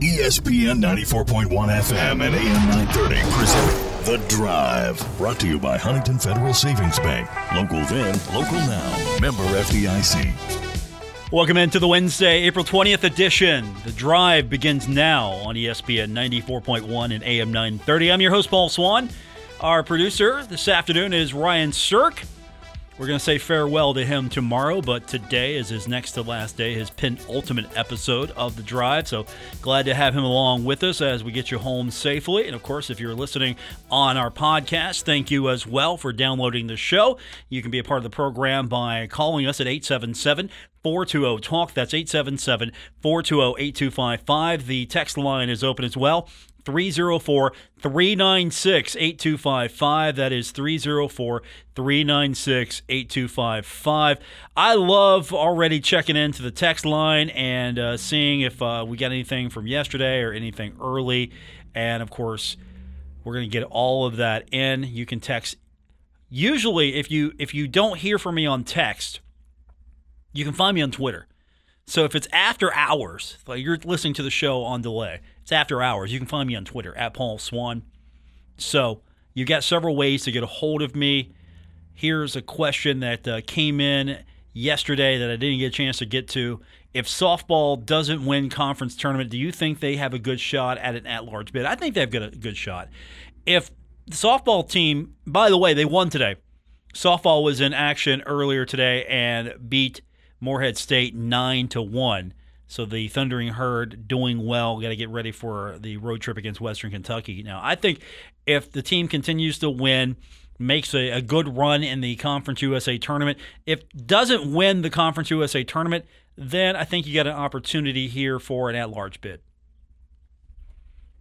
ESPN 94.1 FM and AM 930 present The Drive. Brought to you by Huntington Federal Savings Bank. Local then, local now. Member FDIC. Welcome into the Wednesday, April 20th edition. The drive begins now on ESPN 94.1 and AM 930. I'm your host, Paul Swann. Our producer this afternoon is Ryan Sirk. We're going to say farewell to him tomorrow, but today is his next to last day, his penultimate episode of The Drive. So glad to have him along with us as we get you home safely. And of course, if you're listening on our podcast, thank you as well for downloading the show. You can be a part of the program by calling us at 877 420 TALK. That's 877 420 8255. The text line is open as well. 304 396 8255. That is 304 396 8255. I love already checking into the text line and uh, seeing if uh, we got anything from yesterday or anything early. And of course, we're going to get all of that in. You can text. Usually, if you if you don't hear from me on text, you can find me on Twitter. So if it's after hours, like you're listening to the show on delay, it's after hours. You can find me on Twitter at Paul Swann. So you've got several ways to get a hold of me. Here's a question that uh, came in yesterday that I didn't get a chance to get to. If softball doesn't win conference tournament, do you think they have a good shot at an at-large bid? I think they've got a good shot. If the softball team, by the way, they won today. Softball was in action earlier today and beat Morehead State nine to one. So the Thundering Herd doing well. Got to get ready for the road trip against Western Kentucky. Now, I think if the team continues to win, makes a, a good run in the Conference USA tournament, if doesn't win the Conference USA tournament, then I think you got an opportunity here for an at-large bid.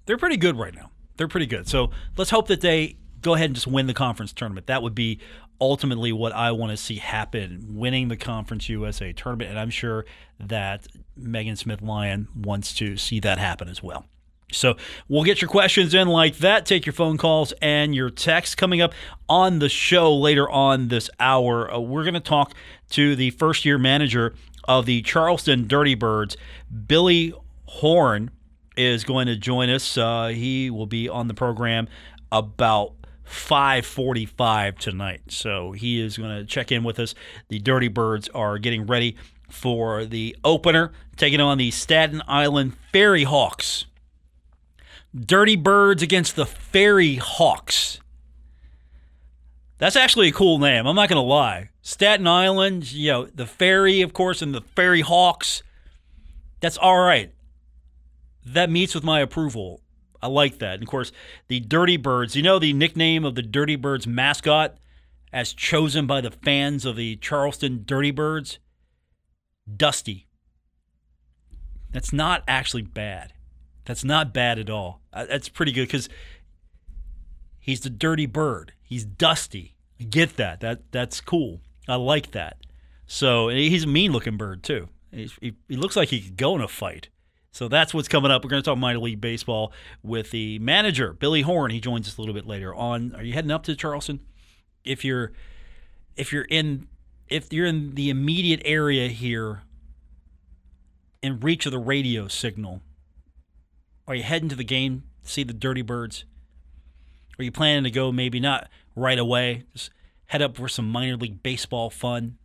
They're pretty good right now. They're pretty good. So let's hope that they go ahead and just win the conference tournament. That would be ultimately what I want to see happen, winning the Conference USA tournament. And I'm sure that Megan Smith Lyon wants to see that happen as well. So we'll get your questions in like that. Take your phone calls and your texts. Coming up on the show later on this hour, uh, we're going to talk to the first year manager of the Charleston Dirty Birds, Billy Horn. Is going to join us. Uh, he will be on the program about 5:45 tonight. So he is going to check in with us. The Dirty Birds are getting ready for the opener, taking on the Staten Island Ferry Hawks. Dirty Birds against the Ferry Hawks. That's actually a cool name. I'm not going to lie. Staten Island, you know, the ferry, of course, and the Ferry Hawks. That's all right. That meets with my approval. I like that. And of course, the Dirty Birds. You know the nickname of the Dirty Birds mascot as chosen by the fans of the Charleston Dirty Birds? Dusty. That's not actually bad. That's not bad at all. Uh, That's pretty good because he's the dirty bird. He's dusty. I get that. That that's cool. I like that. So he's a mean looking bird too. He's, he, he looks like he could go in a fight. So that's what's coming up. We're going to talk minor league baseball with the manager, Billy Horn. He joins us a little bit later on. Are you heading up to Charleston? If you're if you're in if you're in the immediate area here in reach of the radio signal, are you heading to the game to see the Dirty Birds? Are you planning to go maybe not right away? Just head up for some minor league baseball fun.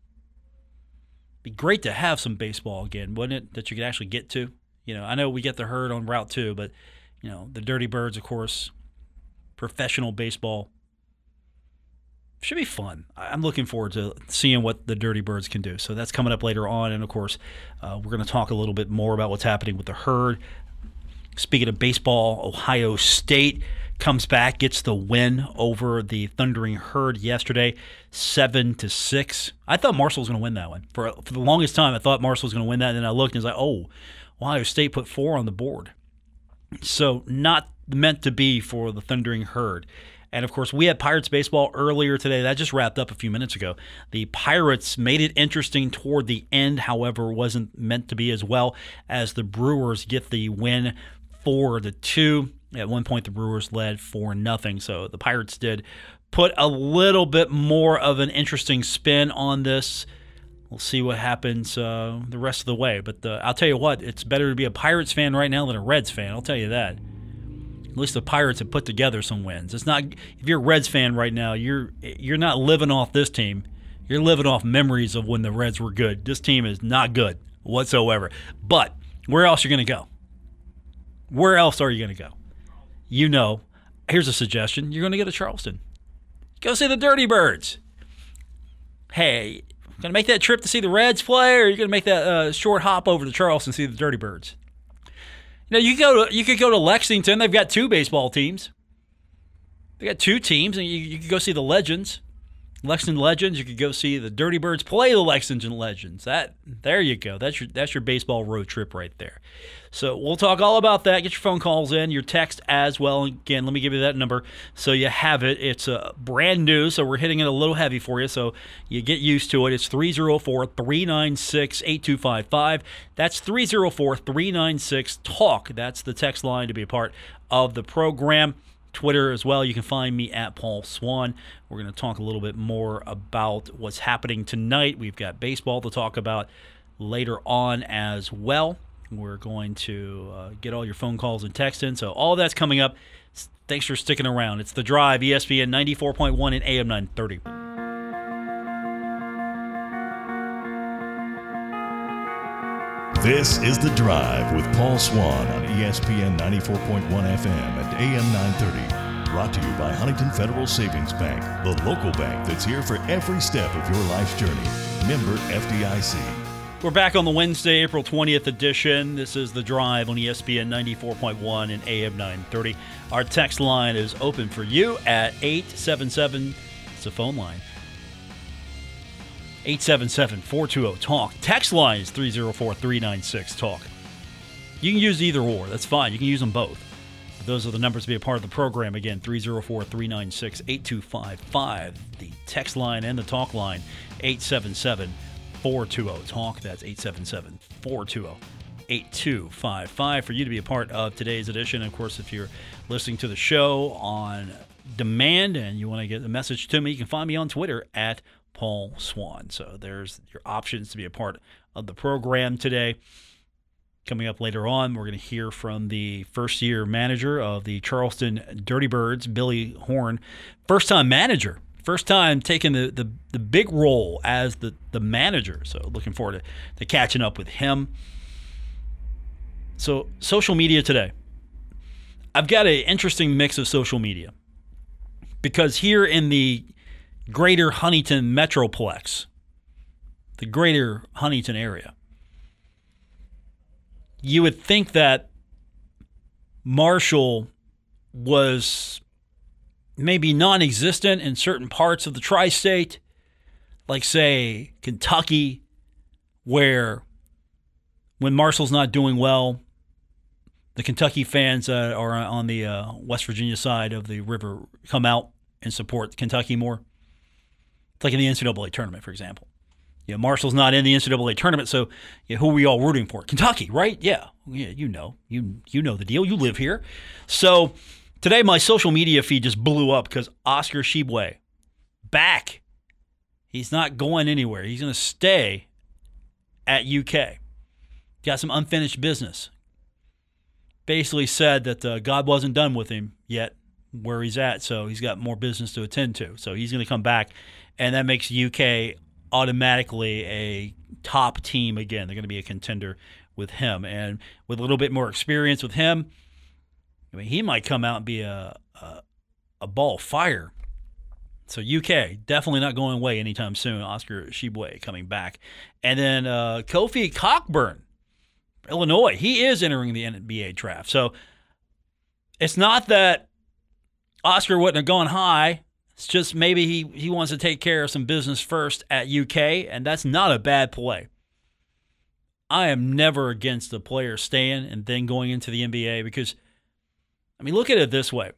Be great to have some baseball again, wouldn't it? That you could actually get to. You know, I know we get the herd on Route Two, but you know the Dirty Birds, of course, professional baseball should be fun. I'm looking forward to seeing what the Dirty Birds can do. So that's coming up later on, and of course, uh, we're going to talk a little bit more about what's happening with the herd. Speaking of baseball, Ohio State comes back, gets the win over the Thundering Herd yesterday, seven to six. I thought Marshall was going to win that one for for the longest time. I thought Marshall was going to win that, and then I looked and was like, oh, Ohio State put four on the board. So not meant to be for the Thundering Herd. And of course, we had Pirates baseball earlier today. That just wrapped up a few minutes ago. The Pirates made it interesting toward the end, however, wasn't meant to be as well as the Brewers get the win four to two. At one point, the Brewers led four nothing. So the Pirates did put a little bit more of an interesting spin on this. We'll see what happens uh, the rest of the way. But uh, I'll tell you what, it's better to be a Pirates fan right now than a Reds fan. I'll tell you that. At least the Pirates have put together some wins. It's not if you're a Reds fan right now, you're you're not living off this team. You're living off memories of when the Reds were good. This team is not good whatsoever. But where else are you going to go? Where else are you going to go? You know, here's a suggestion. You're going to go to Charleston. Go see the Dirty Birds. Hey, going to make that trip to see the Reds play, or are you going to make that uh, short hop over to Charleston to see the Dirty Birds? You know, you go to you could go to Lexington. They've got two baseball teams. They got two teams, and you, you could go see the Legends. Lexington Legends. You could go see the Dirty Birds play the Lexington Legends. That there you go. That's your that's your baseball road trip right there. So we'll talk all about that. Get your phone calls in, your text as well. Again, let me give you that number so you have it. It's uh, brand new, so we're hitting it a little heavy for you. So you get used to it. It's 304 396 8255. That's 304 396 TALK. That's the text line to be a part of the program. Twitter as well. You can find me at Paul Swann. We're going to talk a little bit more about what's happening tonight. We've got baseball to talk about later on as well. We're going to uh, get all your phone calls and texts in. So, all that's coming up. Thanks for sticking around. It's The Drive, ESPN 94.1 and AM 930. This is The Drive with Paul Swann on ESPN 94.1 FM and AM 930. Brought to you by Huntington Federal Savings Bank, the local bank that's here for every step of your life's journey. Member FDIC. We're back on the Wednesday, April 20th edition. This is The Drive on ESPN 94.1 and AM 930. Our text line is open for you at 877. It's a phone line. 877 420 TALK. Text line is 304 396 TALK. You can use either or. That's fine. You can use them both. But those are the numbers to be a part of the program. Again, 304 396 8255. The text line and the talk line, 877 420 TALK. That's 877 420 8255 for you to be a part of today's edition. Of course, if you're listening to the show on demand and you want to get the message to me, you can find me on Twitter at Paul Swann. So there's your options to be a part of the program today. Coming up later on, we're going to hear from the first year manager of the Charleston Dirty Birds, Billy Horn. First time manager, first time taking the, the, the big role as the, the manager. So looking forward to, to catching up with him. So, social media today. I've got an interesting mix of social media because here in the greater Huntington Metroplex, the greater Huntington area, you would think that Marshall was maybe non existent in certain parts of the tri state, like, say, Kentucky, where when Marshall's not doing well, the Kentucky fans that are on the uh, West Virginia side of the river come out and support Kentucky more. Like in the NCAA tournament, for example. Yeah, Marshall's not in the NCAA tournament, so yeah, who are we all rooting for? Kentucky, right? Yeah, yeah, you know, you you know the deal. You live here, so today my social media feed just blew up because Oscar Tshiebwe back. He's not going anywhere. He's going to stay at UK. Got some unfinished business. Basically said that uh, God wasn't done with him yet where he's at, so he's got more business to attend to. So he's going to come back, and that makes UK automatically a top team again. They're going to be a contender with him, and with a little bit more experience with him, I mean, he might come out and be a a, a ball fire. So UK definitely not going away anytime soon. Oscar Tshiebwe coming back, and then uh, Kofi Cockburn, Illinois. He is entering the NBA draft. So it's not that Oscar wouldn't have gone high. It's just maybe he, he wants to take care of some business first at UK, and that's not a bad play. I am never against a player staying and then going into the NBA because, I mean, look at it this way.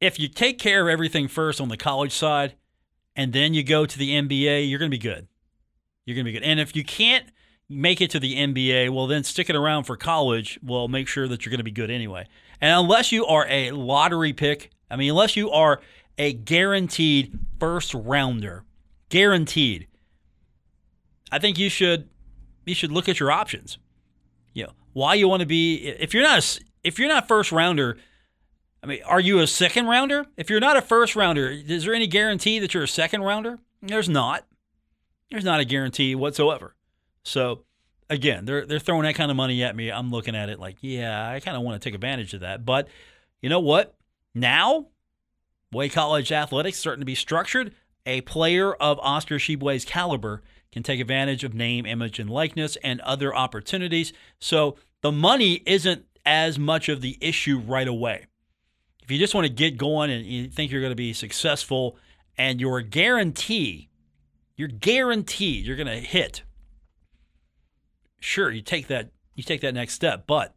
If you take care of everything first on the college side and then you go to the NBA, you're going to be good. You're going to be good. And if you can't make it to the NBA, well, then stick it around for college Well, make sure that you're going to be good anyway. And unless you are a lottery pick, I mean, unless you are a guaranteed first rounder, guaranteed, I think you should you should look at your options. You know, why you want to be if you're not a, if you're not first rounder, I mean, are you a second rounder? If you're not a first rounder, is there any guarantee that you're a second rounder? There's not. There's not a guarantee whatsoever. So again, they're they're throwing that kind of money at me. I'm looking at it like, yeah, I kind of want to take advantage of that. But you know what? Now, way college athletics starting to be structured, a player of Oscar Tshiebwe's caliber can take advantage of name, image, and likeness and other opportunities. So the money isn't as much of the issue right away. If you just want to get going and you think you're going to be successful and you're guarantee, you're guaranteed you're going to hit sure you take that you take that next step. But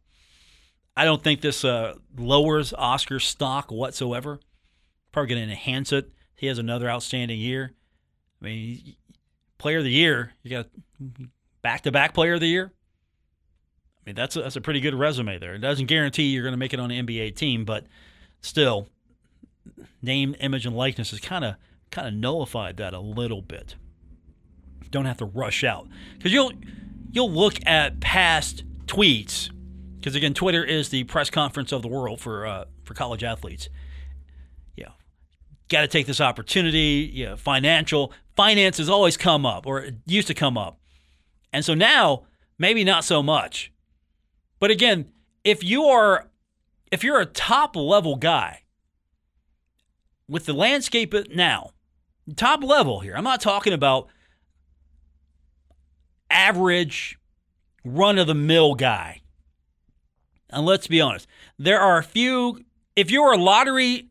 I don't think this uh, lowers Oscar's stock whatsoever. Probably going to enhance it. He has another outstanding year. I mean, player of the year. You got back to back player of the year. I mean, that's a, that's a pretty good resume there. It doesn't guarantee you're going to make it on an NBA team, but still, name, image, and likeness has kind of kind of nullified that a little bit. Don't have to rush out because you'll you'll look at past tweets because again, Twitter is the press conference of the world for uh, for college athletes. Yeah, got to take this opportunity. Yeah, financial finances always come up, or it used to come up, and so now maybe not so much. But again, if you are if you're a top level guy with the landscape now, top level here. I'm not talking about average, run of the mill guy. And let's be honest, there are a few, if you're a lottery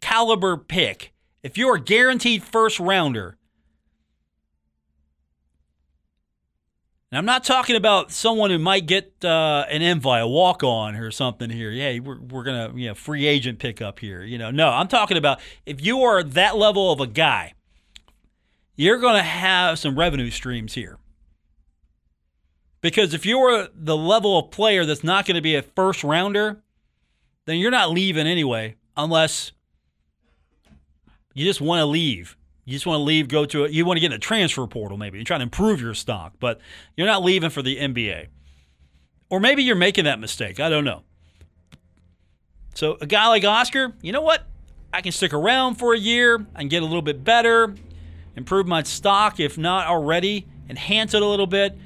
caliber pick, if you're a guaranteed first rounder, and I'm not talking about someone who might get uh, an invite, a walk on or something here. Yeah, we're, we're going to, you know, free agent pick up here. You know, no, I'm talking about if you are that level of a guy, you're going to have some revenue streams here. Because if you're the level of player that's not going to be a first rounder, then you're not leaving anyway, unless you just want to leave. You just want to leave, go to it. You want to get in a transfer portal, maybe. You're trying to improve your stock, but you're not leaving for the NBA. Or maybe you're making that mistake. I don't know. So a guy like Oscar, you know what? I can stick around for a year. Can get a little bit better, improve my stock, if not already, enhance it a little bit.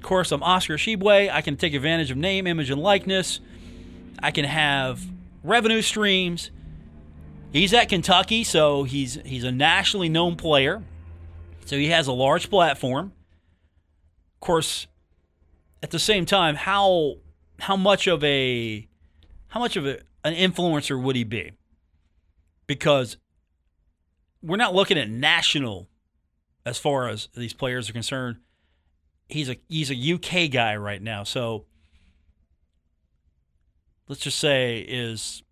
Of course, I'm Oscar Tshiebwe. I can take advantage of name, image, and likeness. I can have revenue streams. He's at Kentucky, so he's he's a nationally known player. So he has a large platform. Of course, at the same time, how how much of a how much of a, an influencer would he be? Because we're not looking at national as far as these players are concerned he's a he's a UK guy right now. So let's just say is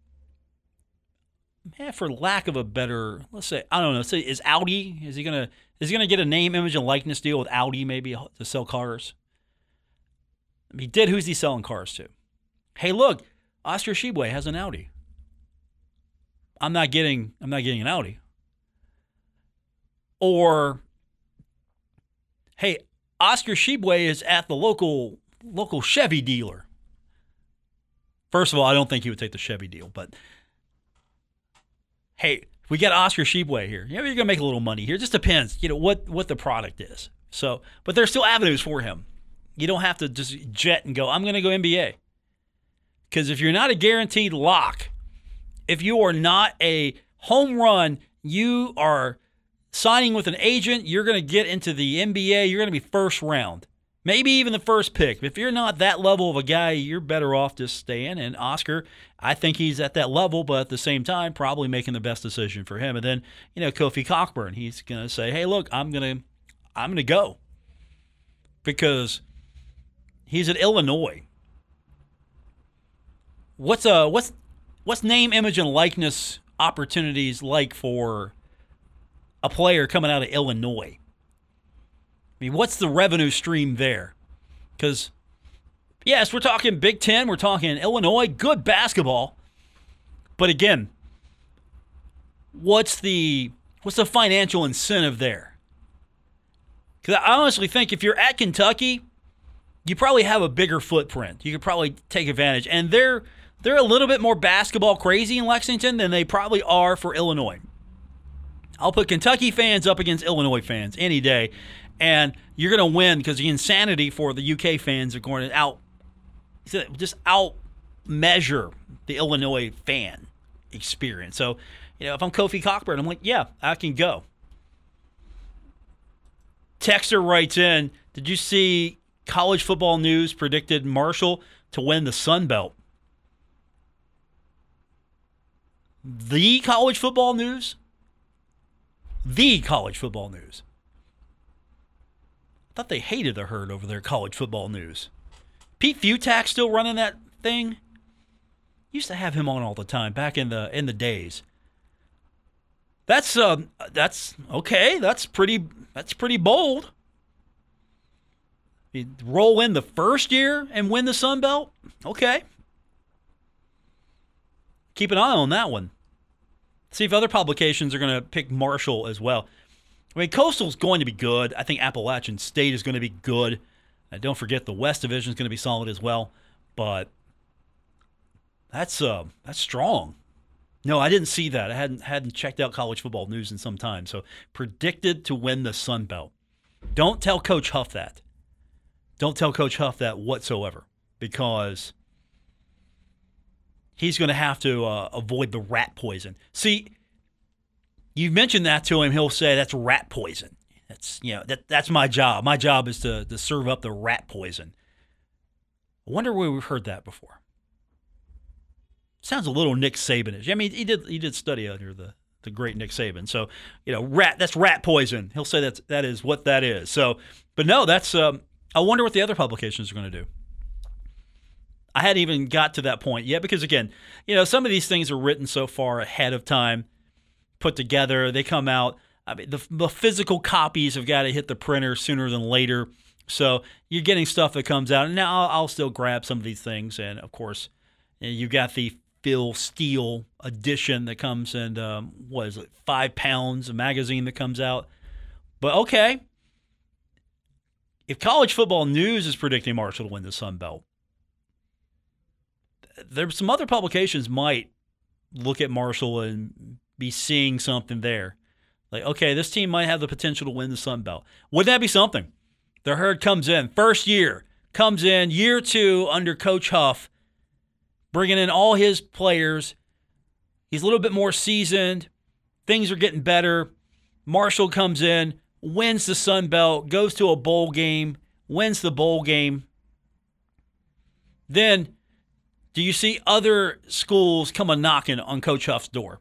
for lack of a better, let's say I don't know. Say is Audi is he gonna is he gonna get a name, image, and likeness deal with Audi maybe to sell cars? he did. Who's he selling cars to? Hey, look, Oscar Tshiebwe has an Audi. I'm not getting I'm not getting an Audi. Or hey, Oscar Tshiebwe is at the local local Chevy dealer. First of all, I don't think he would take the Chevy deal, but hey, we got Oscar Tshiebwe here. Yeah, you're gonna make a little money here. It just depends, you know, what what the product is. So, but there's still avenues for him. You don't have to just jet and go. I'm gonna go NBA. Because if you're not a guaranteed lock, if you are not a home run, you are signing with an agent, you're going to get into the NBA, you're going to be first round. Maybe even the first pick. If you're not that level of a guy, you're better off just staying. And Oscar, I think he's at that level, but at the same time, probably making the best decision for him. And then, you know, Kofi Cockburn, he's going to say, "Hey, look, I'm going to, I'm going to go," because he's at Illinois. What's uh what's what's name, image, and likeness opportunities like for a player coming out of Illinois. I mean, what's the revenue stream there? Because, yes, we're talking Big Ten, we're talking Illinois, good basketball. But again, what's the what's the financial incentive there? Because I honestly think if you're at Kentucky, you probably have a bigger footprint. You could probably take advantage. And they're they're a little bit more basketball crazy in Lexington than they probably are for Illinois. I'll put Kentucky fans up against Illinois fans any day, and you're going to win because the insanity for the UK fans are going to out just out measure the Illinois fan experience. So, you know, if I'm Kofi Cockburn, I'm like, yeah, I can go. Texter writes in, did you see college football news predicted Marshall to win the Sun Belt? The college football news? The college football news. I thought they hated the herd over their college football news. Pete Fiutak still running that thing? Used to have him on all the time back in the in the days. That's uh that's okay. That's pretty that's pretty bold. You roll in the first year and win the Sun Belt? Okay. Keep an eye on that one. See if other publications are going to pick Marshall as well. I mean, Coastal's going to be good. I think Appalachian State is going to be good. And don't forget the West Division is going to be solid as well. But that's uh that's strong. No, I didn't see that. I hadn't hadn't checked out college football news in some time. So predicted to win the Sun Belt. Don't tell Coach Huff that. Don't tell Coach Huff that whatsoever because he's going to have to uh, avoid the rat poison. See, you mentioned that to him, he'll say that's rat poison. That's you know that that's my job. My job is to to serve up the rat poison. I wonder where we've heard that before. Sounds a little Nick Sabanish. I mean, he did he did study under the the great Nick Saban. So you know, rat that's rat poison. He'll say that's that is what that is. So, but no, that's um, I wonder what the other publications are going to do. I hadn't even got to that point yet because again, you know, some of these things are written so far ahead of time, put together. They come out. I mean, the, the physical copies have got to hit the printer sooner than later. So you're getting stuff that comes out. And now I'll, I'll still grab some of these things. And of course, you've got the Phil Steele edition that comes in, um, what is it, five pounds, a magazine that comes out. But okay, if college football news is predicting Marshall to win the Sun Belt, there's some other publications might look at Marshall and be seeing something there. Like, okay, this team might have the potential to win the Sun Belt. Wouldn't that be something? The herd comes in, first year, comes in, year two under Coach Huff, bringing in all his players. He's a little bit more seasoned. Things are getting better. Marshall comes in, wins the Sun Belt, goes to a bowl game, wins the bowl game. Then, do you see other schools come a knocking on Coach Huff's door?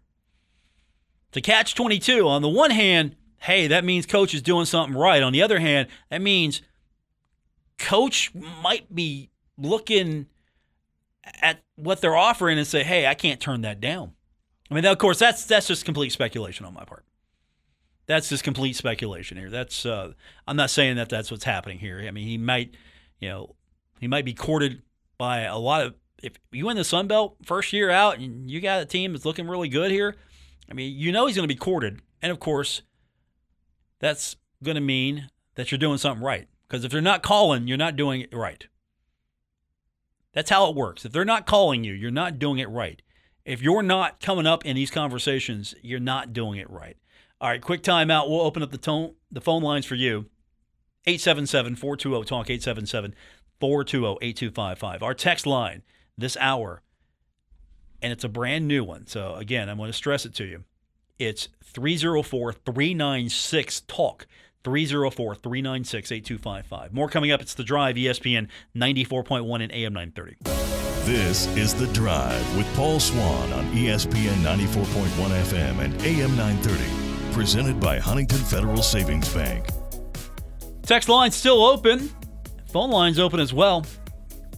To catch 22, on the one hand, hey, that means coach is doing something right. On the other hand, that means coach might be looking at what they're offering and say, hey, I can't turn that down. I mean, of course, that's that's just complete speculation on my part. That's just complete speculation here. That's uh, I'm not saying that that's what's happening here. I mean, he might, you know, he might be courted by a lot of. If you win the Sun Belt first year out and you got a team that's looking really good here, I mean, you know he's going to be courted, and of course, that's going to mean that you're doing something right. Because if they're not calling, you're not doing it right. That's how it works. If they're not calling you, you're not doing it right. If you're not coming up in these conversations, you're not doing it right. All right, quick timeout. We'll open up the tone, the phone lines for you. 877-420-TALK, 877-420-8255. Our text line this hour, and it's a brand new one. So, again, I'm going to stress it to you. It's 304-396-TALK. 304 396 8255. More coming up. It's The Drive, ESPN 94.1 and AM 930. This is The Drive with Paul Swann on ESPN 94.1 FM and AM 930. Presented by Huntington Federal Savings Bank. Text line still open. Phone line's open as well.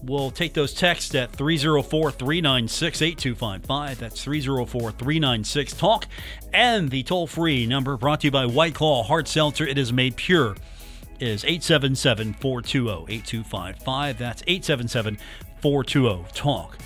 We'll take those texts at 304 396 8255. That's 304 396 TALK. And the toll free number brought to you by White Claw Hard Seltzer. It is made pure. Is 877 420 8255. That's 877 420 TALK.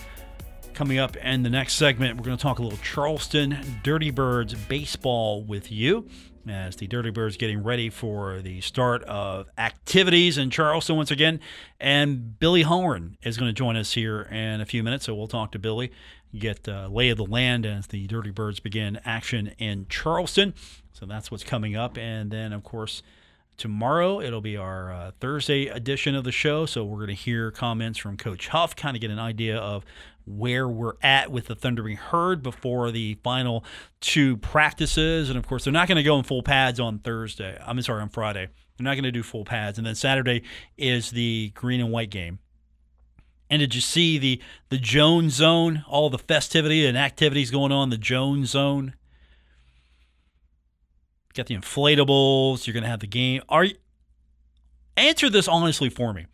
Coming up in the next segment, we're going to talk a little Charleston Dirty Birds baseball with you. As the Dirty Birds getting ready for the start of activities in Charleston once again. And Billy Horn is going to join us here in a few minutes, so we'll talk to Billy, get uh, lay of the land as the Dirty Birds begin action in Charleston. So that's what's coming up. And then, of course, tomorrow it'll be our uh, Thursday edition of the show. So we're going to hear comments from Coach Huff, kind of get an idea of where we're at with the Thundering Herd before the final two practices. And of course, they're not going to go in full pads on Thursday. I'm sorry, on Friday. They're not going to do full pads. And then Saturday is the green and white game. And did you see the the Jones Zone? All the festivity and activities going on the Jones Zone. Got the inflatables. You're going to have the game. Are you, answer this honestly for me?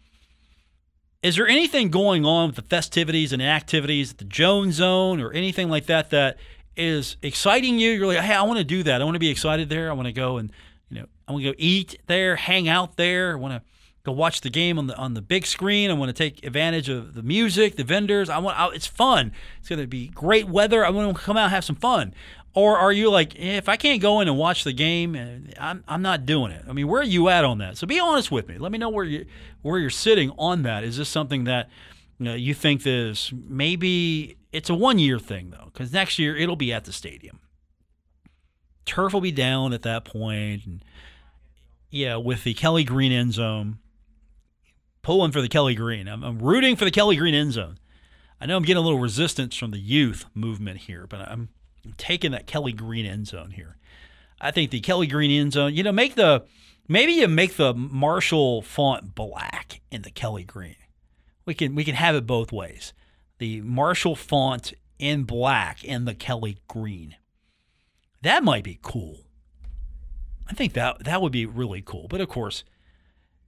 Is there anything going on with the festivities and activities at the Jones Zone or anything like that that is exciting you? You're like, hey, I want to do that. I want to be excited there. I want to go and you know, I want to go eat there, hang out there. I want to go watch the game on the on the big screen. I want to take advantage of the music, the vendors. I want. I, it's fun. It's going to be great weather. I want to come out and have some fun. Or are you like, eh, if I can't go in and watch the game, eh, I'm, I'm not doing it? I mean, where are you at on that? So be honest with me. Let me know where you where you're sitting on that. Is this something that you, know, you think this maybe it's a one year thing though? Because next year it'll be at the stadium. Turf will be down at that point, and yeah, with the Kelly Green end zone, pulling for the Kelly Green. I'm, I'm rooting for the Kelly Green end zone. I know I'm getting a little resistance from the youth movement here, but I'm taking that Kelly Green end zone here. I think the Kelly Green end zone, you know, make the maybe you make the Marshall font black in the Kelly Green. We can we can have it both ways. The Marshall font in black in the Kelly Green. That might be cool. I think that that would be really cool. But of course,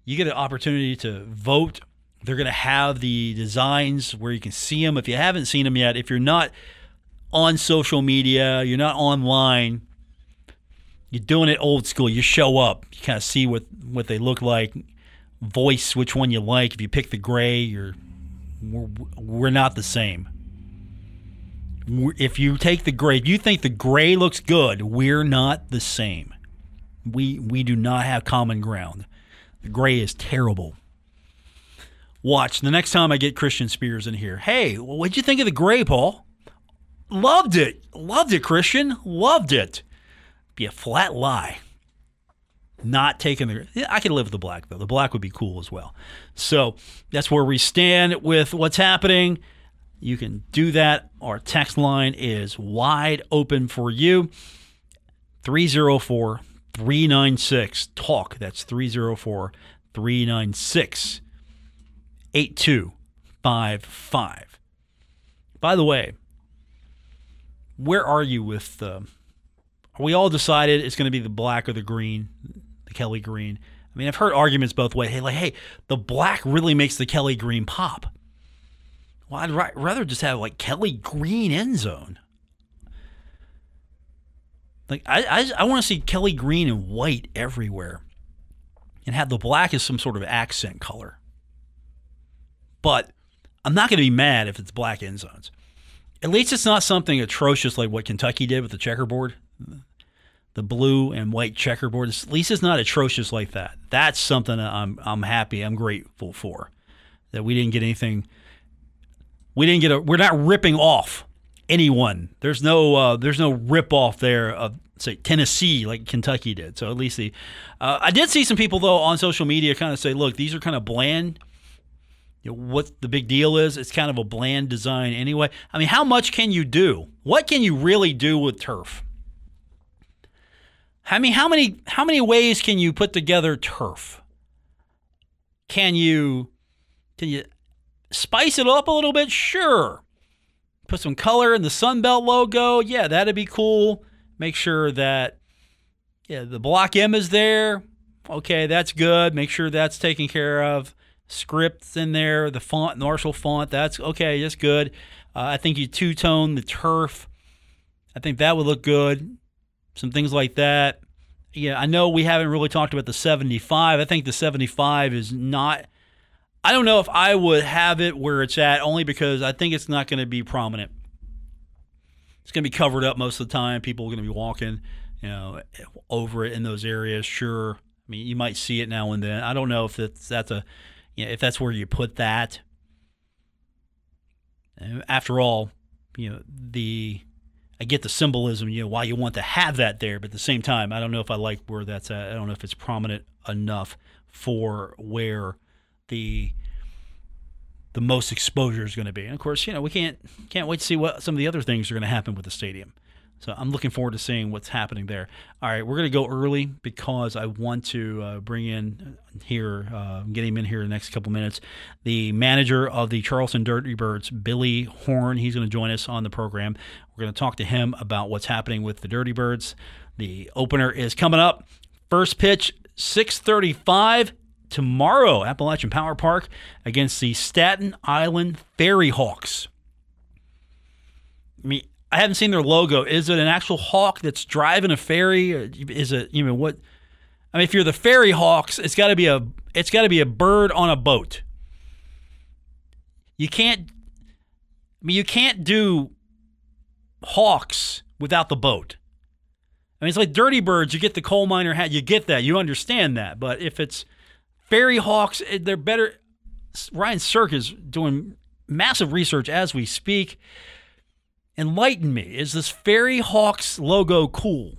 you get an opportunity to vote. They're going to have the designs where you can see them. If you haven't seen them yet, if you're not on social media, you're not online, you're doing it old school. You show up, you kind of see what what they look like, voice which one you like. If you pick the gray, you're we're, we're not the same. If you take the gray, you think the gray looks good, we're not the same. We we do not have common ground. The gray is terrible. Watch the next time I get Christian Spears in here. Hey, what'd you think of the gray, Paul? Loved it. Loved it, Christian. Loved it. Be a flat lie. Not taking the. I could live with the black, though. The black would be cool as well. So that's where we stand with what's happening. You can do that. Our text line is wide open for you 304 396 TALK. That's 304 396 8255. By the way, where are you with? Uh, are we all decided it's going to be the black or the green, the Kelly green? I mean, I've heard arguments both ways. Hey, like, hey, the black really makes the Kelly green pop. Well, I'd ra- rather just have like Kelly green end zone. Like, I, I, I want to see Kelly green and white everywhere, and have the black as some sort of accent color. But I'm not going to be mad if it's black end zones. At least it's not something atrocious like what Kentucky did with the checkerboard, the blue and white checkerboard. At least it's not atrocious like that. That's something I'm I'm happy, I'm grateful for that we didn't get anything. We didn't get a. We're not ripping off anyone. There's no uh, there's no rip off there of say Tennessee like Kentucky did. So at least the uh, I did see some people though on social media kind of say, look, these are kind of bland you know, what the big deal is. It's kind of a bland design anyway. I mean, how much can you do? What can you really do with turf? I mean, how many how many ways can you put together turf? Can you can you spice it up a little bit? Sure. Put some color in the Sunbelt logo. Yeah, that'd be cool. Make sure that yeah, the block M is there. Okay, that's good. Make sure that's taken care of scripts in there, the font, Marshall font. That's okay, that's good. Uh, I think you two tone the turf. I think that would look good. Some things like that. Yeah, I know we haven't really talked about the 75. I think the 75 is not. I don't know if I would have it where it's at, only because I think it's not going to be prominent. It's going to be covered up most of the time. People are going to be walking. you know, over it in those areas. Sure, I mean you might see it now and then. I don't know if that's that's a, you know, if that's where you put that. After all, you know the I get the symbolism, you know, why you want to have that there, but at the same time, I don't know if I like where that's at. I don't know if it's prominent enough for where the the most exposure is going to be. And of course, you know, we can't can't wait to see what some of the other things are going to happen with the stadium. So I'm looking forward to seeing what's happening there. All right, we're going to go early because I want to uh, bring in here, uh, get him in here in the next couple minutes, the manager of the Charleston Dirty Birds, Billy Horn. He's going to join us on the program. We're going to talk to him about what's happening with the Dirty Birds. The opener is coming up. First pitch, 635 tomorrow, Appalachian Power Park against the Staten Island Ferry Hawks. I mean, I haven't seen their logo. Is it an actual hawk that's driving a ferry? Is it you know what? I mean, if you're the ferry hawks, it's got to be a it's got to be a bird on a boat. You can't. I mean, you can't do hawks without the boat. I mean, it's like Dirty Birds. You get the coal miner hat. You get that. You understand that. But if it's Ferry Hawks, eh, they're better. Ryan Sirk is doing massive research as we speak. Enlighten me. Is this Ferry Hawks logo cool?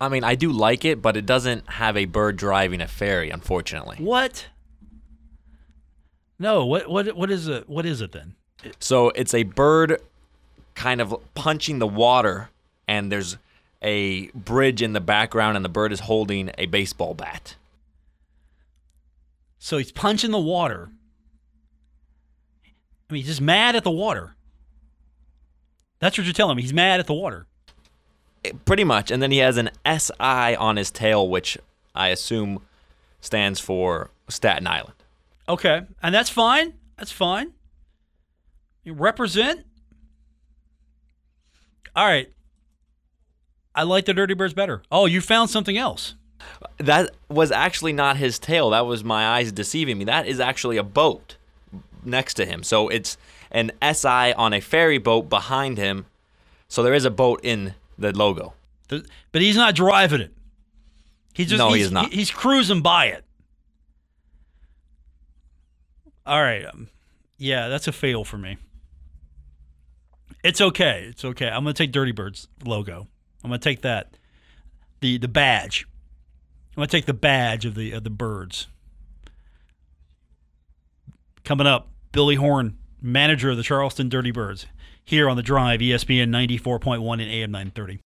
I mean, I do like it, but it doesn't have a bird driving a ferry, unfortunately. What? No. What? What? What is it? What is it then? So it's a bird, kind of punching the water, and there's a bridge in the background, and the bird is holding a baseball bat. So he's punching the water. I mean, he's just mad at the water. That's what you're telling me. He's mad at the water. It, eh, pretty much. And then he has an SI on his tail, which I assume stands for Staten Island. Okay. And that's fine. That's fine. You represent. All right. I like the Dirty Birds better. Oh, you found something else. That was actually not his tail. That was my eyes deceiving me. That is actually a boat next to him. So it's an SI on a ferry boat behind him. So there is a boat in the logo. but he's not driving it. He's just no, he's, he's not. He's cruising by it. All right. Um, yeah, that's a fail for me. It's okay. It's okay. I'm going to take Dirty Birds logo. I'm going to take that. The the badge. I'm going to take the badge of the of the birds. Coming up, Billy Horn manager of the Charleston Dirty Birds, here on the drive, ESPN 94.1 and AM 930.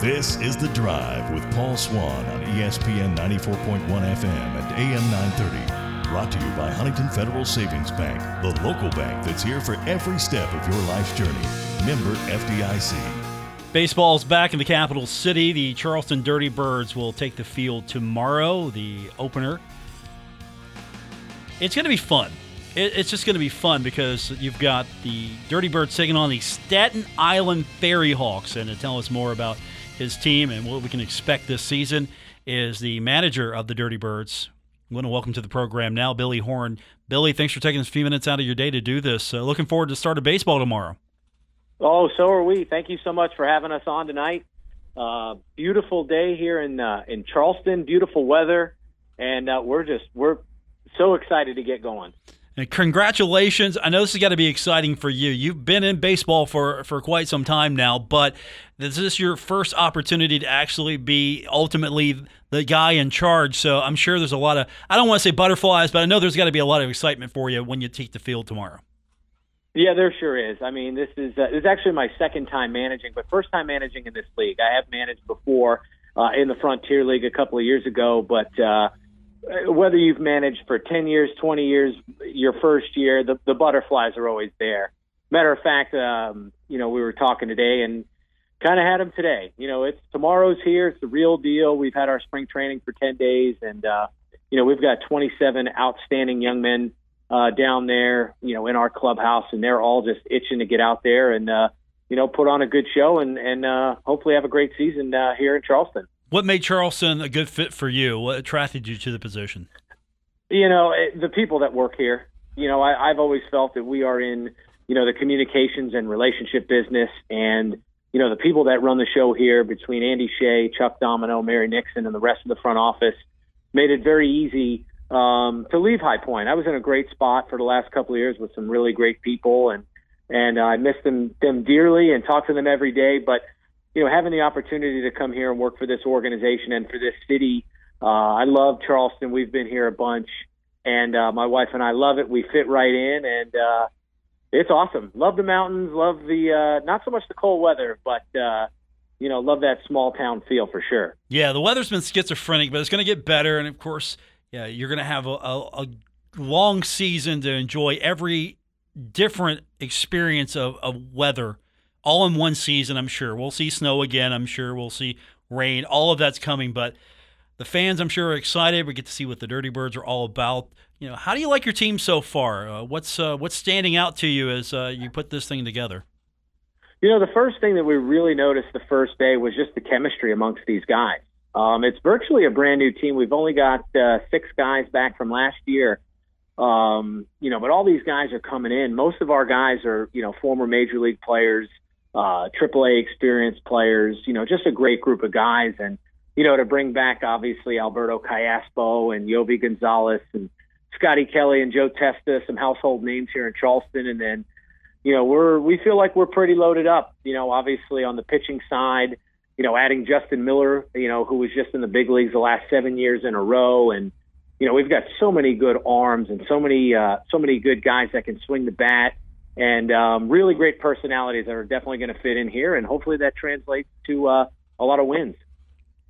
This is The Drive with Paul Swann on ESPN 94.1 FM and AM 930. Brought to you by Huntington Federal Savings Bank, the local bank that's here for every step of your life's journey. Member FDIC. Baseball's back in the capital city. The Charleston Dirty Birds will take the field tomorrow, the opener. It's going to be fun. it's just going to be fun because you've got the Dirty Birds taking on the Staten Island Ferry Hawks. And to tell us more about his team and what we can expect this season is the manager of the Dirty Birds. I want to welcome to the program now Billy Horn. Billy, thanks for taking a few minutes out of your day to do this. Uh, looking forward to start of baseball tomorrow. Oh, so are we. Thank you so much for having us on tonight. Uh, beautiful day here in uh, in Charleston. Beautiful weather, and uh, we're just we're so excited to get going. And congratulations! I know this has got to be exciting for you. You've been in baseball for for quite some time now, but this is your first opportunity to actually be ultimately the guy in charge. So I'm sure there's a lot of I don't want to say butterflies, but I know there's got to be a lot of excitement for you when you take the field tomorrow. Yeah, there sure is. I mean, this is uh, this is actually my second time managing, but first time managing in this league. I have managed before uh, in the Frontier League a couple of years ago, but uh, whether you've managed for 10 years, 20 years, your first year, the, the butterflies are always there. Matter of fact, um, you know, we were talking today and kind of had them today. You know, it's tomorrow's here. It's the real deal. We've had our spring training for 10 days, and uh, you know, we've got 27 outstanding young men uh, down there, you know, in our clubhouse, and they're all just itching to get out there and uh, you know put on a good show and and uh, hopefully have a great season uh, here in Charleston. What made Charleston a good fit for you? What attracted you to the position? You know, it, the people that work here. You know, I, I've always felt that we are in you know, the communications and relationship business and, you know, the people that run the show here between Andy Shay, Chuck Domino, Mary Nixon, and the rest of the front office made it very easy um, to leave High Point. I was in a great spot for the last couple of years with some really great people, and and uh, I miss them them dearly and talk to them every day. But you know, having the opportunity to come here and work for this organization and for this city, uh, I love Charleston. We've been here a bunch, and uh, my wife and I love it. We fit right in, and uh, it's awesome. Love the mountains. Love the uh, not so much the cold weather, but uh, you know, love that small town feel for sure. Yeah, the weather's been schizophrenic, but it's going to get better, and of course yeah, you're going to have a, a, a, long season to enjoy every different experience of, of weather all in one season, I'm sure. We'll see snow again, I'm sure. We'll see rain. All of that's coming, but the fans, I'm sure, are excited. We get to see what the Dirty Birds are all about. You know, how do you like your team so far? Uh, what's uh, what's standing out to you as uh, you put this thing together? You know, the first thing that we really noticed the first day was just the chemistry amongst these guys. Um, it's virtually a brand new team. We've only got uh, six guys back from last year. Um, you know, but all these guys are coming in. Most of our guys are, you know, former major league players, uh, AAA experienced players. You know, just a great group of guys. And you know, to bring back obviously Alberto Callaspo and Yovi Gonzalez and Scotty Kelly and Joe Testa, some household names here in Charleston, and then, you know, we're we feel like we're pretty loaded up. You know, obviously on the pitching side you know, adding Justin Miller, you know, who was just in the big leagues the last seven years in a row, and you know, we've got so many good arms and so many uh, so many good guys that can swing the bat, and um, really great personalities that are definitely going to fit in here, and hopefully that translates to uh, a lot of wins.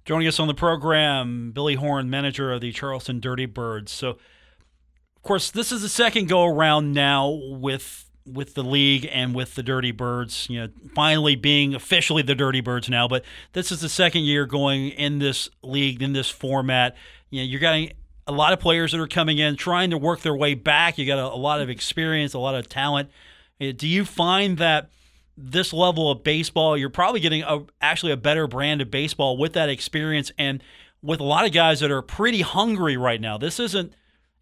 Joining us on the program, Billy Horn, manager of the Charleston Dirty Birds. So, of course, this is the second go around now with with the league and with the Dirty Birds, you know, finally being officially the Dirty Birds now. But this is the second year going in this league in this format. You know, you're getting a lot of players that are coming in trying to work their way back. You got a, a lot of experience, a lot of talent. Uh, do you find that this level of baseball, you're probably getting a, actually a better brand of baseball with that experience and with a lot of guys that are pretty hungry right now? This isn't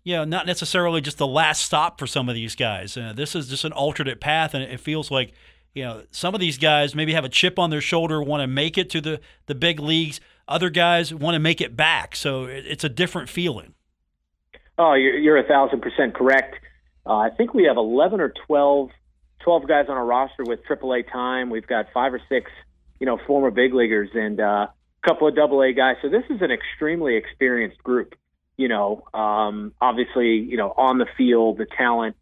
you know, not necessarily just the last stop for some of these guys. Uh, this is just an alternate path, and it feels like, you know, some of these guys maybe have a chip on their shoulder, want to make it to the, the big leagues. Other guys want to make it back. So it's a different feeling. Oh, you're, you're a thousand percent correct. Uh, I think we have 11 or 12, 12 guys on our roster with AAA time. We've got five or six, you know, former big leaguers and uh, a couple of double A guys. So this is an extremely experienced group you know, um, obviously, you know, on the field, the talent.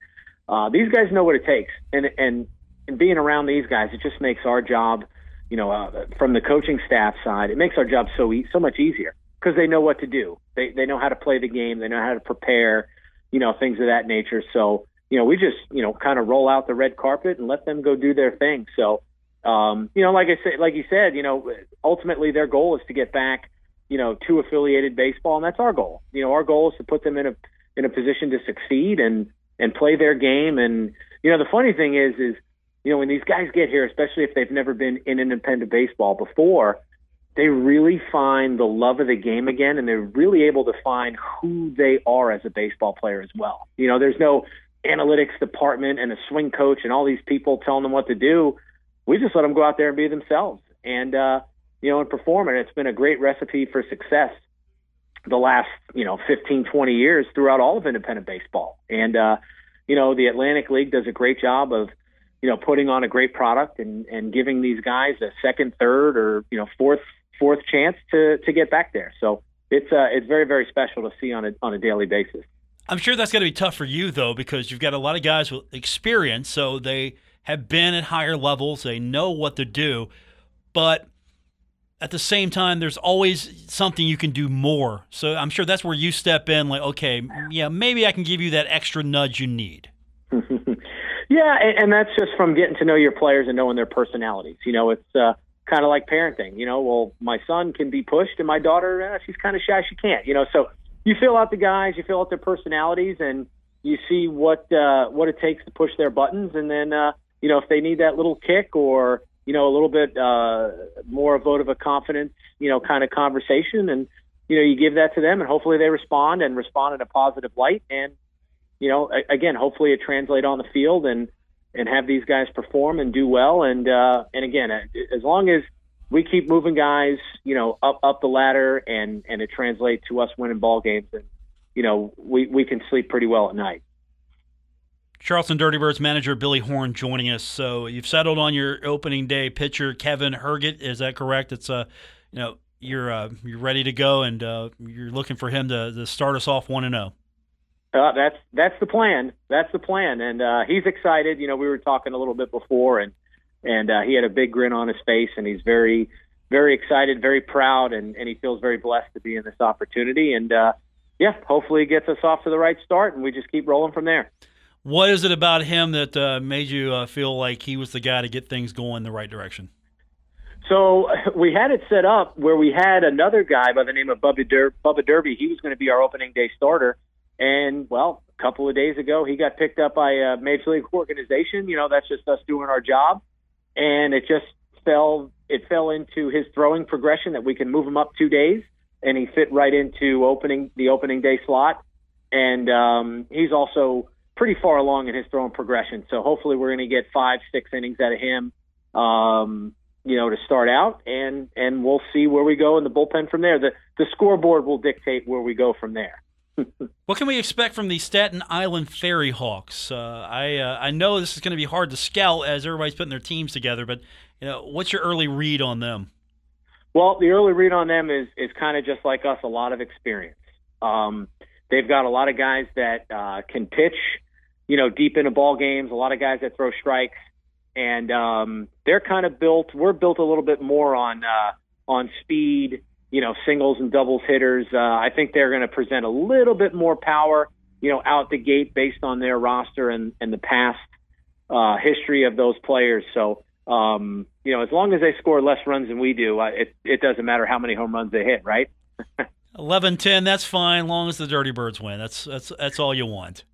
Uh, these guys know what it takes, and and and being around these guys, it just makes our job, you know, uh, from the coaching staff side, it makes our job so e- so much easier because they know what to do. They they know how to play the game. They know how to prepare, you know, things of that nature. So you know, we just you know kind of roll out the red carpet and let them go do their thing. So. Um, you know, like I said, like you said, you know, ultimately their goal is to get back you know, to affiliated baseball, and that's our goal. You know, our goal is to put them in a in a position to succeed and and play their game. And you know, the funny thing is, is you know, when these guys get here, especially if they've never been in independent baseball before, they really find the love of the game again, and they're really able to find who they are as a baseball player as well. You know, there's no analytics department and a swing coach and all these people telling them what to do. We just let them go out there and be themselves. And uh, you know, and perform. And it's been a great recipe for success the last, you know, 15, 20 years throughout all of independent baseball. And, uh, you know, the Atlantic League does a great job of, you know, putting on a great product and, and giving these guys a second, third, or, you know, fourth, fourth chance to, to get back there. So it's, uh, it's very, very special to see on a, on a daily basis. I'm sure that's going to be tough for you, though, because you've got a lot of guys with experience. So they have been at higher levels, they know what to do. But at the same time, there's always something you can do more. So I'm sure that's where you step in, like, okay, yeah, maybe I can give you that extra nudge you need. yeah, and, and, that's just from getting to know your players and knowing their personalities. You know, it's uh, kind of like parenting. You know, well, my son can be pushed, and my daughter, eh, she's kind of shy, she can't. You know, so you fill out the guys, you fill out their personalities, and you see what uh, what it takes to push their buttons, and then uh, you know if they need that little kick or you know, a little bit uh, more a vote of a confidence, you know, kind of conversation. And, you know, you give that to them and hopefully they respond and respond in a positive light. And, you know, again, hopefully it translates on the field. And, and have these guys perform and do well. And uh, and again, as long as we keep moving guys, you know, up up the ladder, and and it translates to us winning ball games, and you know, we we can sleep pretty well at night. Charleston Dirty Birds manager Billy Horn joining us. So you've settled on your opening day pitcher Kevin Herget. Is that correct? It's a, uh, you know, you're uh, you're ready to go, and uh, you're looking for him to, to start us off one and zero. Oh. Uh, that's that's the plan. That's the plan, and uh, he's excited. You know, we were talking a little bit before, and and uh, he had a big grin on his face, and he's very very excited, very proud, and, and he feels very blessed to be in this opportunity. And yeah, hopefully, he gets us off to the right start, and we just keep rolling from there. What is it about him that uh, made you uh, feel like he was the guy to get things going the right direction? So we had it set up where we had another guy by the name of Bubba, Der- Bubba Derby. He was going to be our opening day starter, and well, a couple of days ago, he got picked up by a major league organization. You know, that's just us doing our job, and it just fell. It fell into his throwing progression that we can move him up two days, and he fit right into opening the opening day slot. And um, he's also pretty far along in his throwing progression. So hopefully we're going to get five, six innings out of him, um, you know, to start out, and and we'll see where we go in the bullpen from there. The the scoreboard will dictate where we go from there. what can we expect from the Staten Island Ferry Hawks? Uh, I uh, I know this is going to be hard to scout as everybody's putting their teams together, but you know, what's your early read on them? Well, the early read on them is is kind of just like us, a lot of experience. Um, they've got a lot of guys that uh, can pitch you know, deep into ball games, a lot of guys that throw strikes, and um, they're kind of built. We're built a little bit more on uh, on speed, you know, singles and doubles hitters. Uh, I think they're going to present a little bit more power, you know, out the gate based on their roster and and the past uh, history of those players. So. Um, you know, as long as they score less runs than we do, uh, it it doesn't matter how many home runs they hit, right? 11-10, that's fine, long as the Dirty Birds win. That's that's that's all you want.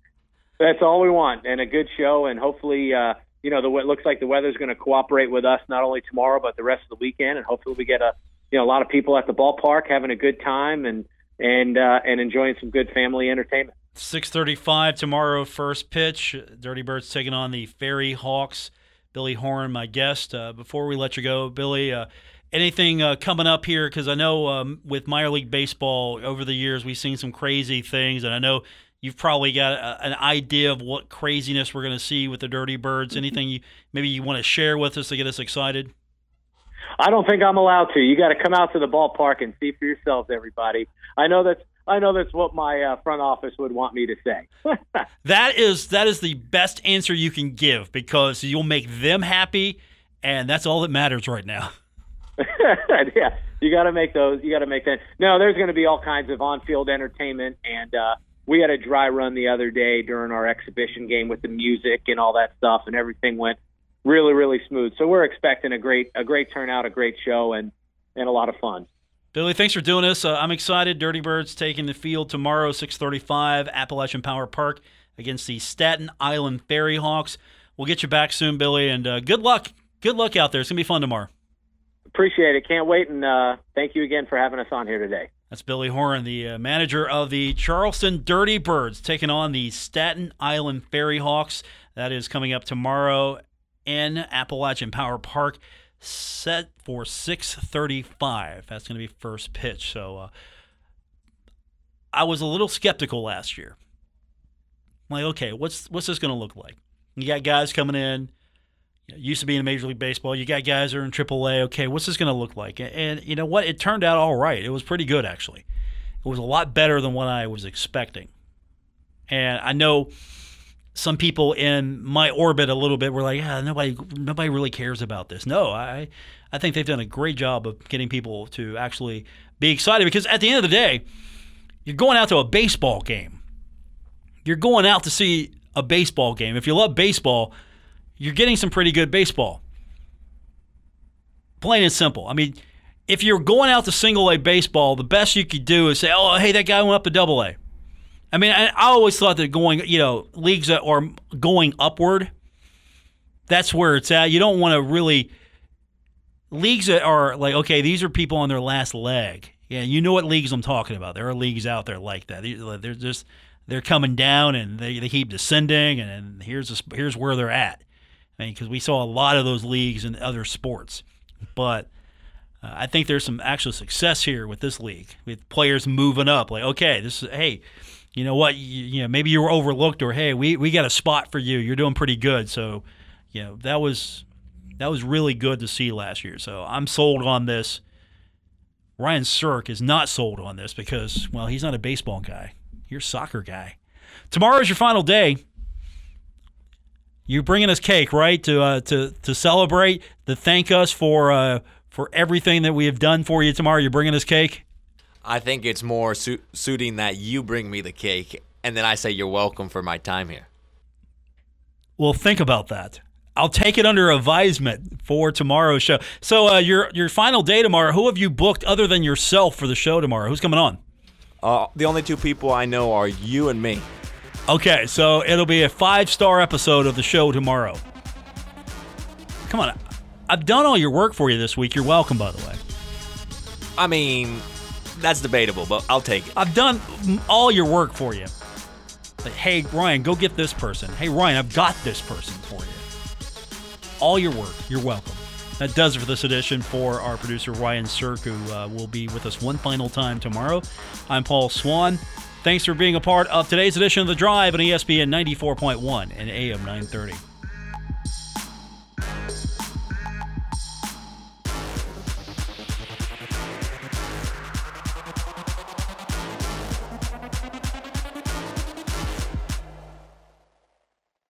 That's all we want, and a good show, and hopefully, uh, you know, the it looks like the weather's going to cooperate with us not only tomorrow but the rest of the weekend, and hopefully we get a you know a lot of people at the ballpark having a good time and and uh, and enjoying some good family entertainment. 6:35 tomorrow, first pitch. Dirty Birds taking on the Ferry Hawks. Billy Horn, my guest. Uh, before we let you go, Billy, uh, anything uh, coming up here? Because I know um, with minor league baseball over the years, we've seen some crazy things, and I know you've probably got a, an idea of what craziness we're going to see with the Dirty Birds. Anything you maybe you want to share with us to get us excited? I don't think I'm allowed to. You got to come out to the ballpark and see for yourselves, everybody. I know that's I know that's what my uh, front office would want me to say. that is that is the best answer you can give because you'll make them happy, and that's all that matters right now. yeah, you got to make those. You got to make that. No, there's going to be all kinds of on-field entertainment, and uh, we had a dry run the other day during our exhibition game with the music and all that stuff, and everything went really, really smooth. So we're expecting a great, a great turnout, a great show, and and a lot of fun. Billy, thanks for doing this. Uh, I'm excited. Dirty Birds taking the field tomorrow, 6:35, Appalachian Power Park against the Staten Island Ferry Hawks. We'll get you back soon, Billy, and uh, good luck. Good luck out there. It's gonna be fun tomorrow. Appreciate it. Can't wait, and uh, thank you again for having us on here today. That's Billy Horn, the uh, manager of the Charleston Dirty Birds, taking on the Staten Island Ferry Hawks. That is coming up tomorrow in Appalachian Power Park, set for 6:35. That's going to be first pitch. So uh, I was a little skeptical last year. Like, okay, what's what's this going to look like? You got guys coming in used to be in Major League Baseball. You got guys that are in AAA. Okay, what's this going to look like? And you know what? It turned out all right. It was pretty good, actually. It was a lot better than what I was expecting. And I know some people in my orbit a little bit were like, yeah, nobody, nobody really cares about this. No, I, I think they've done a great job of getting people to actually be excited because at the end of the day, you're going out to a baseball game. You're going out to see a baseball game. If you love baseball, you're getting some pretty good baseball. Plain and simple. I mean, if you're going out to single A baseball, the best you could do is say, "Oh, hey, that guy went up to double A." I mean, I, always thought that going, you know, leagues that are going upward, that's where it's at. You don't want to really leagues that are like, okay, these are people on their last leg. Yeah, you know what leagues I'm talking about. There are leagues out there like that. They're just they're coming down and they, they keep descending, and here's a, here's where they're at Because we saw a lot of those leagues in other sports, but uh, I think there's some actual success here with this league with players moving up. Like, okay, this is hey, you know what? You, you know, maybe you were overlooked, or hey, we we got a spot for you. You're doing pretty good. So, you know, that was that was really good to see last year. So I'm sold on this. Ryan Cirk is not sold on this because, well, he's not a baseball guy. You're a soccer guy. Tomorrow's your final day. You're bringing us cake, right? To uh, to to celebrate, to thank us for uh, for everything that we have done for you tomorrow. You're bringing us cake. I think it's more su- suiting that you bring me the cake, and then I say you're welcome for my time here. Well, think about that. I'll take it under advisement for tomorrow's show. So, uh, your your final day tomorrow. Who have you booked other than yourself for the show tomorrow? Who's coming on? Uh, the only two people I know are you and me. Okay, so it'll be a five star episode of the show tomorrow. Come on, I've done all your work for you this week. You're welcome, by the way. I mean, that's debatable, but I'll take it. I've done all your work for you. Like, hey, Ryan, go get this person. Hey, Ryan, I've got this person for you all your work. You're welcome. That does it for this edition for our producer, Ryan Cirk, who uh, will be with us one final time tomorrow. I'm Paul Swann. Thanks for being a part of today's edition of The Drive on ESPN 94.1 and AM 930.